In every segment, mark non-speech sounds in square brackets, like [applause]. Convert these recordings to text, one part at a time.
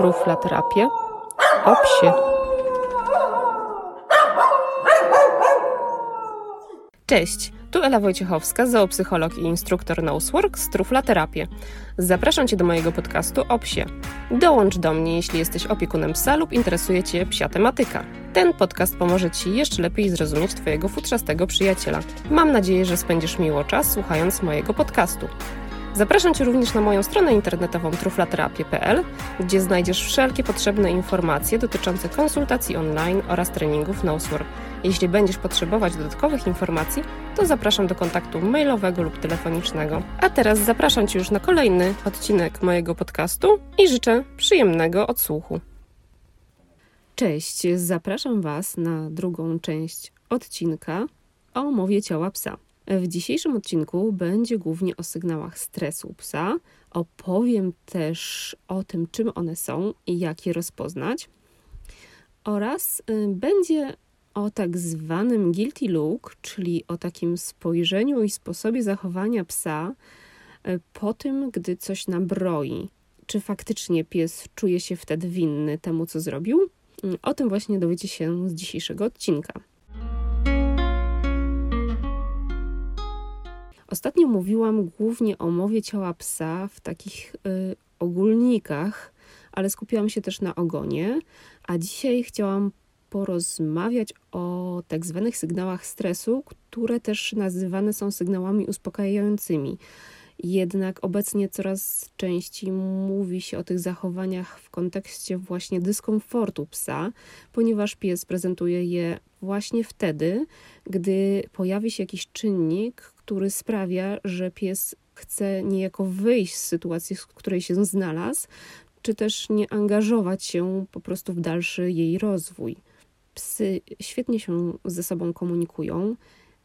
truflaterapię o psie. Cześć, tu Ela Wojciechowska, zoopsycholog i instruktor Nosework z Truflaterapię. Zapraszam Cię do mojego podcastu o psie. Dołącz do mnie, jeśli jesteś opiekunem psa lub interesuje Cię psia tematyka. Ten podcast pomoże Ci jeszcze lepiej zrozumieć Twojego futrzastego przyjaciela. Mam nadzieję, że spędzisz miło czas słuchając mojego podcastu. Zapraszam Cię również na moją stronę internetową truflaterapię.pl, gdzie znajdziesz wszelkie potrzebne informacje dotyczące konsultacji online oraz treningów Nosework. Jeśli będziesz potrzebować dodatkowych informacji, to zapraszam do kontaktu mailowego lub telefonicznego. A teraz zapraszam Cię już na kolejny odcinek mojego podcastu i życzę przyjemnego odsłuchu. Cześć, zapraszam Was na drugą część odcinka o mowie ciała psa. W dzisiejszym odcinku będzie głównie o sygnałach stresu psa. Opowiem też o tym, czym one są i jak je rozpoznać. Oraz y, będzie o tak zwanym guilty look, czyli o takim spojrzeniu i sposobie zachowania psa y, po tym, gdy coś nabroi. Czy faktycznie pies czuje się wtedy winny temu, co zrobił? Y, o tym właśnie dowiecie się z dzisiejszego odcinka. Ostatnio mówiłam głównie o mowie ciała psa w takich y, ogólnikach, ale skupiłam się też na ogonie, a dzisiaj chciałam porozmawiać o tak zwanych sygnałach stresu, które też nazywane są sygnałami uspokajającymi. Jednak obecnie coraz częściej mówi się o tych zachowaniach w kontekście właśnie dyskomfortu psa, ponieważ pies prezentuje je właśnie wtedy, gdy pojawi się jakiś czynnik, który sprawia, że pies chce niejako wyjść z sytuacji, w której się znalazł, czy też nie angażować się po prostu w dalszy jej rozwój. Psy świetnie się ze sobą komunikują,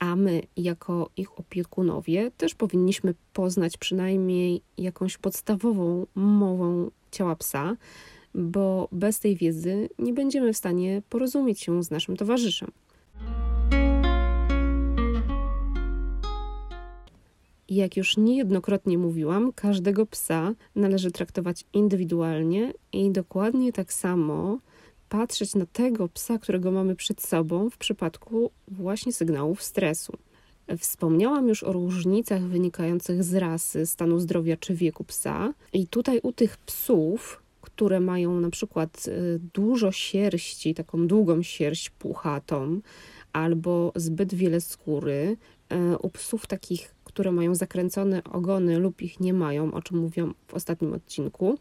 a my, jako ich opiekunowie, też powinniśmy poznać przynajmniej jakąś podstawową mowę ciała psa, bo bez tej wiedzy nie będziemy w stanie porozumieć się z naszym towarzyszem. Jak już niejednokrotnie mówiłam, każdego psa należy traktować indywidualnie i dokładnie tak samo patrzeć na tego psa, którego mamy przed sobą w przypadku właśnie sygnałów stresu. Wspomniałam już o różnicach wynikających z rasy, stanu zdrowia czy wieku psa, i tutaj u tych psów, które mają na przykład y, dużo sierści, taką długą sierść puchatą, albo zbyt wiele skóry, y, u psów takich, które mają zakręcone ogony lub ich nie mają, o czym mówiłam w ostatnim odcinku,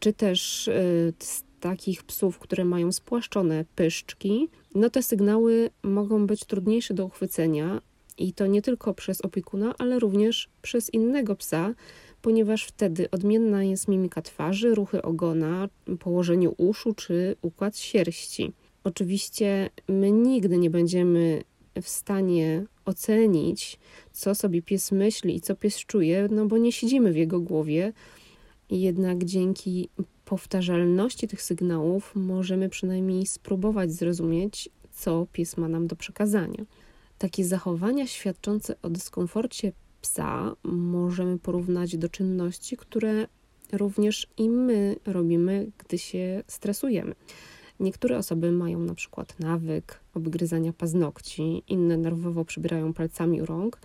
czy też y, takich psów, które mają spłaszczone pyszczki, no te sygnały mogą być trudniejsze do uchwycenia i to nie tylko przez opiekuna, ale również przez innego psa, ponieważ wtedy odmienna jest mimika twarzy, ruchy ogona, położenie uszu czy układ sierści. Oczywiście my nigdy nie będziemy w stanie ocenić, co sobie pies myśli i co pies czuje, no bo nie siedzimy w jego głowie. Jednak dzięki powtarzalności tych sygnałów możemy przynajmniej spróbować zrozumieć, co pies ma nam do przekazania. Takie zachowania świadczące o dyskomforcie psa możemy porównać do czynności, które również i my robimy, gdy się stresujemy. Niektóre osoby mają na przykład nawyk obgryzania paznokci, inne nerwowo przybierają palcami u rąk,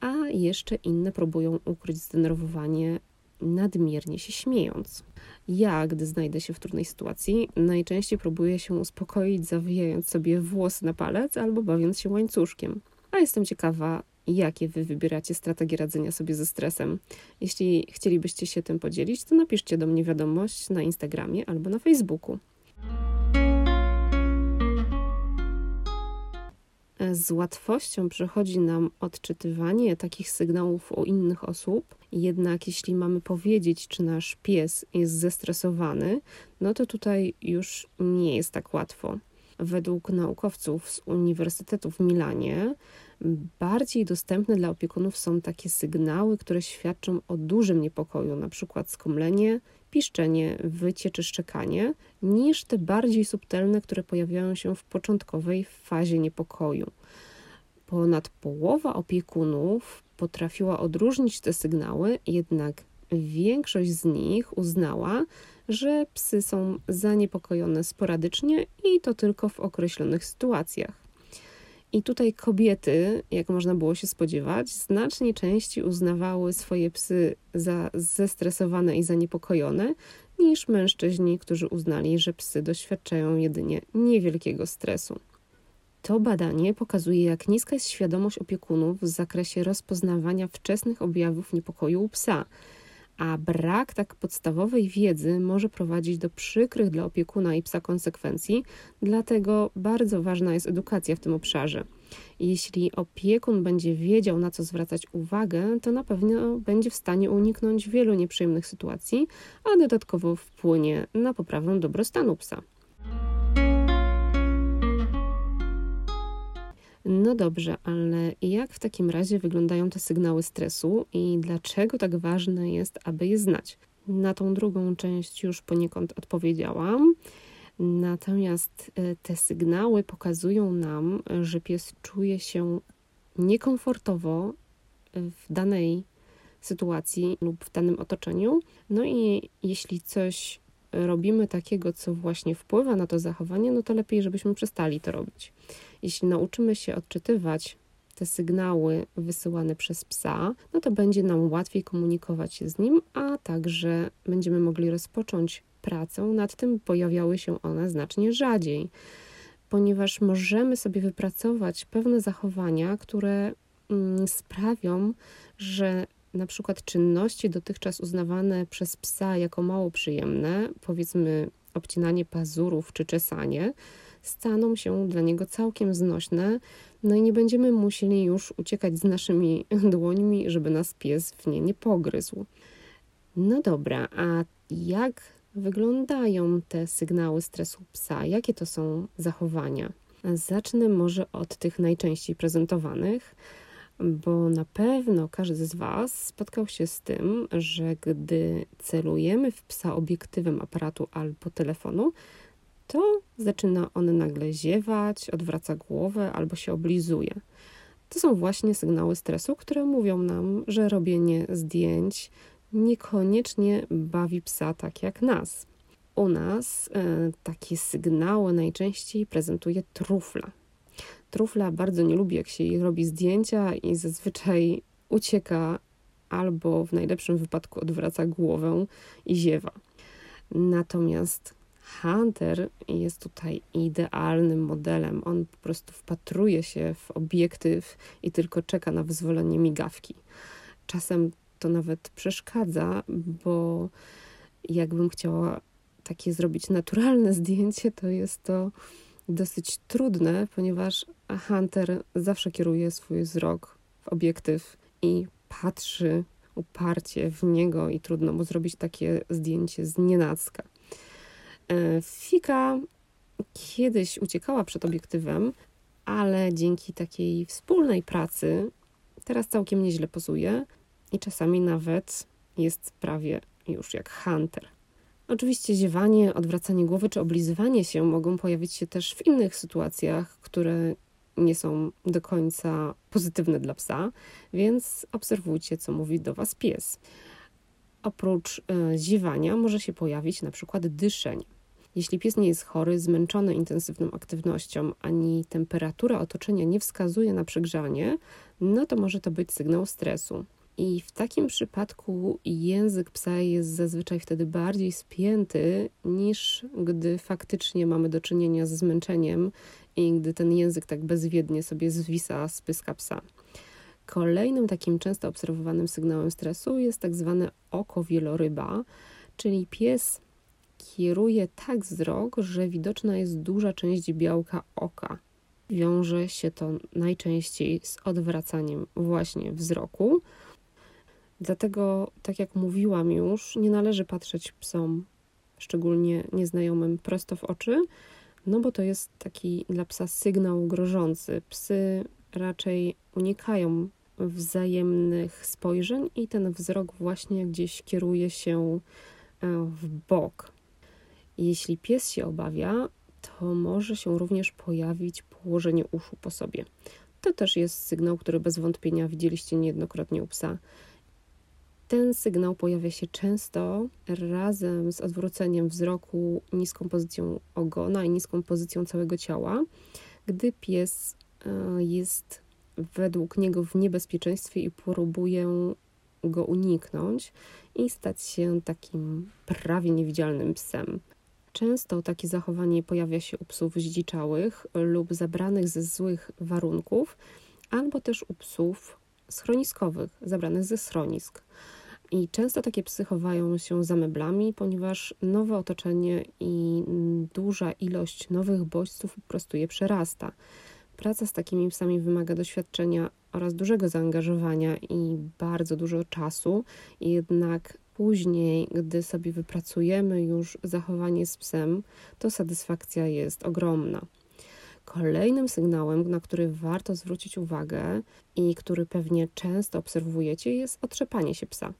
a jeszcze inne próbują ukryć zdenerwowanie nadmiernie się śmiejąc. Ja, gdy znajdę się w trudnej sytuacji, najczęściej próbuję się uspokoić, zawijając sobie włosy na palec albo bawiąc się łańcuszkiem. A jestem ciekawa, jakie wy wybieracie strategie radzenia sobie ze stresem. Jeśli chcielibyście się tym podzielić, to napiszcie do mnie wiadomość na Instagramie albo na Facebooku. z łatwością przychodzi nam odczytywanie takich sygnałów u innych osób, jednak jeśli mamy powiedzieć, czy nasz pies jest zestresowany, no to tutaj już nie jest tak łatwo. Według naukowców z Uniwersytetu w Milanie bardziej dostępne dla opiekunów są takie sygnały, które świadczą o dużym niepokoju, na przykład skomlenie, piszczenie, wycie czy szczekanie, niż te bardziej subtelne, które pojawiają się w początkowej fazie niepokoju. Ponad połowa opiekunów potrafiła odróżnić te sygnały, jednak większość z nich uznała, że psy są zaniepokojone sporadycznie i to tylko w określonych sytuacjach. I tutaj kobiety, jak można było się spodziewać, znacznie częściej uznawały swoje psy za zestresowane i zaniepokojone niż mężczyźni, którzy uznali, że psy doświadczają jedynie niewielkiego stresu. To badanie pokazuje, jak niska jest świadomość opiekunów w zakresie rozpoznawania wczesnych objawów niepokoju u psa, a brak tak podstawowej wiedzy może prowadzić do przykrych dla opiekuna i psa konsekwencji, dlatego bardzo ważna jest edukacja w tym obszarze. Jeśli opiekun będzie wiedział, na co zwracać uwagę, to na pewno będzie w stanie uniknąć wielu nieprzyjemnych sytuacji, a dodatkowo wpłynie na poprawę dobrostanu psa. No dobrze, ale jak w takim razie wyglądają te sygnały stresu i dlaczego tak ważne jest, aby je znać? Na tą drugą część już poniekąd odpowiedziałam. Natomiast e, te sygnały pokazują nam, że pies czuje się niekomfortowo w danej sytuacji lub w danym otoczeniu. No i jeśli coś robimy takiego, co właśnie wpływa na to zachowanie, no to lepiej, żebyśmy przestali to robić. Jeśli nauczymy się odczytywać te sygnały wysyłane przez psa, no to będzie nam łatwiej komunikować się z nim, a także będziemy mogli rozpocząć pracę nad tym, pojawiały się one znacznie rzadziej, ponieważ możemy sobie wypracować pewne zachowania, które mm, sprawią, że na przykład czynności dotychczas uznawane przez psa jako mało przyjemne, powiedzmy obcinanie pazurów czy czesanie, staną się dla niego całkiem znośne, no i nie będziemy musieli już uciekać z naszymi [laughs] dłońmi, żeby nas pies w nie nie pogryzł. No dobra, a jak wyglądają te sygnały stresu psa? Jakie to są zachowania? Zacznę może od tych najczęściej prezentowanych, bo na pewno każdy z Was spotkał się z tym, że gdy celujemy w psa obiektywem aparatu albo telefonu, to zaczyna on nagle ziewać, odwraca głowę albo się oblizuje. To są właśnie sygnały stresu, które mówią nam, że robienie zdjęć niekoniecznie bawi psa tak jak nas. U nas e, takie sygnały najczęściej prezentuje trufla. Trufla bardzo nie lubi, jak się jej robi zdjęcia i zazwyczaj ucieka albo w najlepszym wypadku odwraca głowę i ziewa. Natomiast Hunter jest tutaj idealnym modelem. On po prostu wpatruje się w obiektyw i tylko czeka na wyzwolenie migawki. Czasem to nawet przeszkadza, bo jakbym chciała takie zrobić naturalne [laughs] zdjęcie, to jest to dosyć trudne, ponieważ Hunter zawsze kieruje swój wzrok w obiektyw i patrzy uparcie w niego i trudno mu zrobić takie zdjęcie z nienacka. E, Fika kiedyś uciekała przed obiektywem, ale dzięki takiej wspólnej pracy teraz całkiem nieźle pozuje i czasami nawet jest prawie już jak hunter. Oczywiście ziewanie, odwracanie głowy czy oblizywanie się mogą pojawić się też w innych sytuacjach, które nie są do końca pozytywne dla psa, więc obserwujcie, co mówi do Was pies. Oprócz e, ziewania może się pojawić na przykład dyszenie. Jeśli pies nie jest chory, zmęczony intensywną aktywnością, ani temperatura otoczenia nie wskazuje na przegrzanie, no to może to być sygnał stresu. I w takim przypadku język psa jest zazwyczaj wtedy bardziej spięty niż gdy faktycznie mamy do czynienia z zmęczeniem i gdy ten język tak bezwiednie sobie zwisa z pyska psa. Kolejnym takim często obserwowanym sygnałem stresu jest tak zwane oko wieloryba, czyli pies kieruje tak wzrok, że widoczna jest duża część białka oka. Wiąże się to najczęściej z odwracaniem właśnie wzroku. Dlatego, tak jak mówiłam już, nie należy patrzeć psom, szczególnie nieznajomym, prosto w oczy, no bo to jest taki dla psa sygnał grożący. Psy raczej unikają wzajemnych spojrzeń i ten wzrok właśnie gdzieś kieruje się e, w bok. Jeśli pies się obawia, to może się również pojawić położenie uszu po sobie. To też jest sygnał, który bez wątpienia widzieliście niejednokrotnie u psa. Ten sygnał pojawia się często razem z odwróceniem wzroku, niską pozycją ogona i niską pozycją całego ciała, gdy pies e, jest według niego w niebezpieczeństwie i próbuje go uniknąć i stać się takim prawie niewidzialnym psem. Często takie zachowanie pojawia się u psów zdziczałych lub zabranych ze złych warunków, albo też u psów schroniskowych, zabranych ze schronisk. I często takie psy chowają się za meblami, ponieważ nowe otoczenie i duża ilość nowych bodźców po prostu je przerasta. Praca z takimi psami wymaga doświadczenia oraz dużego zaangażowania i bardzo dużo czasu, jednak później, gdy sobie wypracujemy już zachowanie z psem, to satysfakcja jest ogromna. Kolejnym sygnałem, na który warto zwrócić uwagę i który pewnie często obserwujecie, jest otrzepanie się psa.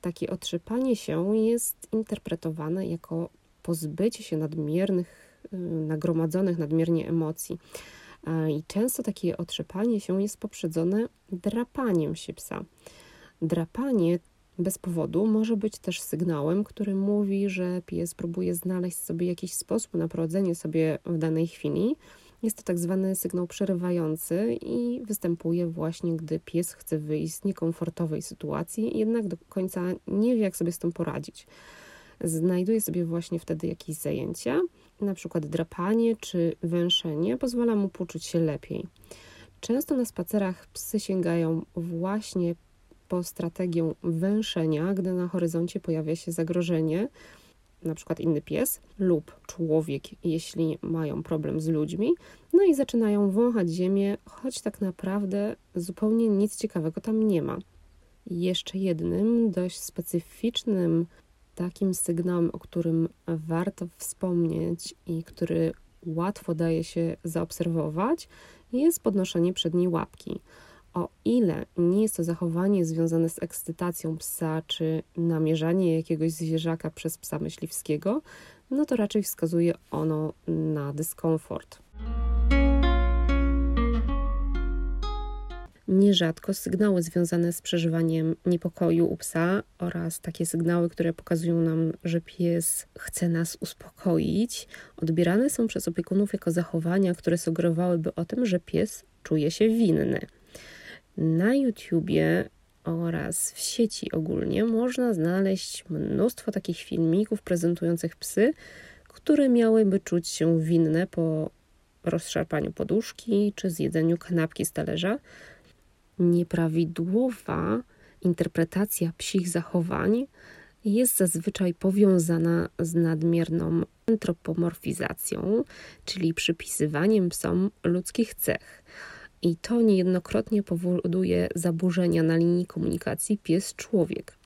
Takie otrzepanie się jest interpretowane jako pozbycie się nadmiernych, y, nagromadzonych nadmiernie emocji. I często takie otrzepanie się jest poprzedzone drapaniem się psa. Drapanie bez powodu może być też sygnałem, który mówi, że pies próbuje znaleźć sobie jakiś sposób na prowadzenie sobie w danej chwili. Jest to tak zwany sygnał przerywający i występuje właśnie, gdy pies chce wyjść z niekomfortowej sytuacji, jednak do końca nie wie, jak sobie z tym poradzić. Znajduje sobie właśnie wtedy jakieś zajęcia, na przykład drapanie czy węszenie, pozwala mu poczuć się lepiej. Często na spacerach psy sięgają właśnie po strategię węszenia, gdy na horyzoncie pojawia się zagrożenie, na przykład inny pies lub człowiek, jeśli mają problem z ludźmi, no i zaczynają wąchać ziemię, choć tak naprawdę zupełnie nic ciekawego tam nie ma. Jeszcze jednym dość specyficznym takim sygnałem, o którym warto wspomnieć i który łatwo daje się zaobserwować, jest podnoszenie przedniej łapki. O ile nie jest to zachowanie związane z ekscytacją psa czy namierzanie jakiegoś zwierzaka przez psa myśliwskiego, no to raczej wskazuje ono na dyskomfort. Nierzadko sygnały związane z przeżywaniem niepokoju u psa oraz takie sygnały, które pokazują nam, że pies chce nas uspokoić, odbierane są przez opiekunów jako zachowania, które sugerowałyby o tym, że pies czuje się winny. Na YouTubie oraz w sieci ogólnie można znaleźć mnóstwo takich filmików prezentujących psy, które miałyby czuć się winne po rozszarpaniu poduszki czy zjedzeniu kanapki z talerza, nieprawidłowa interpretacja psich zachowań jest zazwyczaj powiązana z nadmierną antropomorfizacją, czyli przypisywaniem psom ludzkich cech. I to niejednokrotnie powoduje zaburzenia na linii komunikacji pies-człowiek.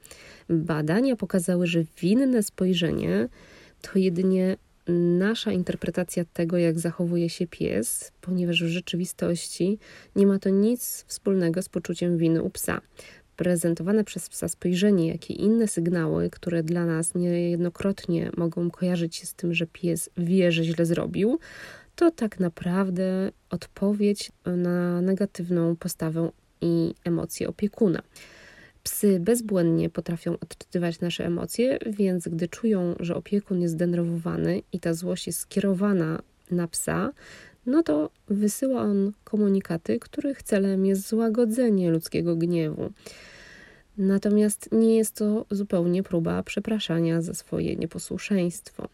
Badania pokazały, że winne spojrzenie to jedynie nasza interpretacja tego, jak zachowuje się pies, ponieważ w rzeczywistości nie ma to nic wspólnego z poczuciem winy u psa. Prezentowane przez psa spojrzenie, jak i inne sygnały, które dla nas niejednokrotnie mogą kojarzyć się z tym, że pies wie, że źle zrobił, to tak naprawdę odpowiedź na negatywną postawę i emocje opiekuna. Psy bezbłędnie potrafią odczytywać nasze emocje, więc gdy czują, że opiekun jest zdenerwowany i ta złość jest skierowana na psa, no to wysyła on komunikaty, których celem jest złagodzenie ludzkiego gniewu. Natomiast nie jest to zupełnie próba przepraszania za swoje nieposłuszeństwo.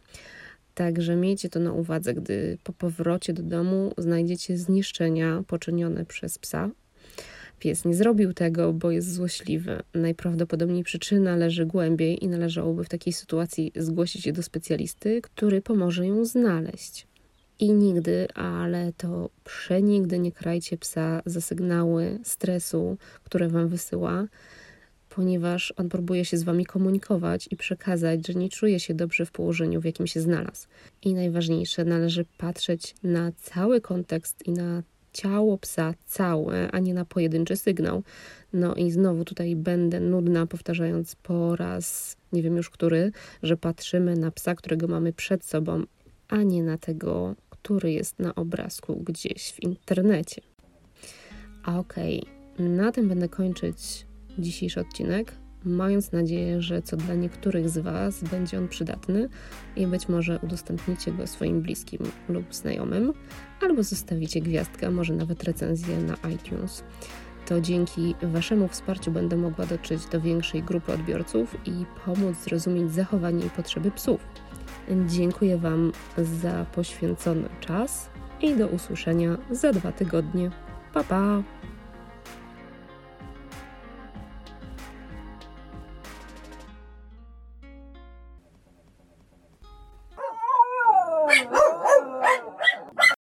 Także miejcie to na uwadze, gdy po powrocie do domu znajdziecie zniszczenia poczynione przez psa Pies nie zrobił tego, bo jest złośliwy. Najprawdopodobniej przyczyna leży głębiej i należałoby w takiej sytuacji zgłosić się do specjalisty, który pomoże ją znaleźć. I nigdy, ale to przenigdy nie krajcie psa za sygnały stresu, które wam wysyła, ponieważ on próbuje się z wami komunikować i przekazać, że nie czuje się dobrze w położeniu, w jakim się znalazł. I najważniejsze, należy patrzeć na cały kontekst i na ciało psa całe, a nie na pojedynczy sygnał. No i znowu tutaj będę nudna, powtarzając po raz, nie wiem już który, że patrzymy na psa, którego mamy przed sobą, a nie na tego, który jest na obrazku gdzieś w internecie. A okej, okay, na tym będę kończyć dzisiejszy odcinek. mając nadzieję, że co dla niektórych z Was będzie on przydatny i być może udostępnicie go swoim bliskim lub znajomym, albo zostawicie gwiazdkę, może nawet recenzję na iTunes. To dzięki Waszemu wsparciu będę mogła dotrzeć do większej grupy odbiorców i pomóc zrozumieć zachowanie i potrzeby psów. Dziękuję Wam za poświęcony czas i do usłyszenia za dwa tygodnie. Pa pa!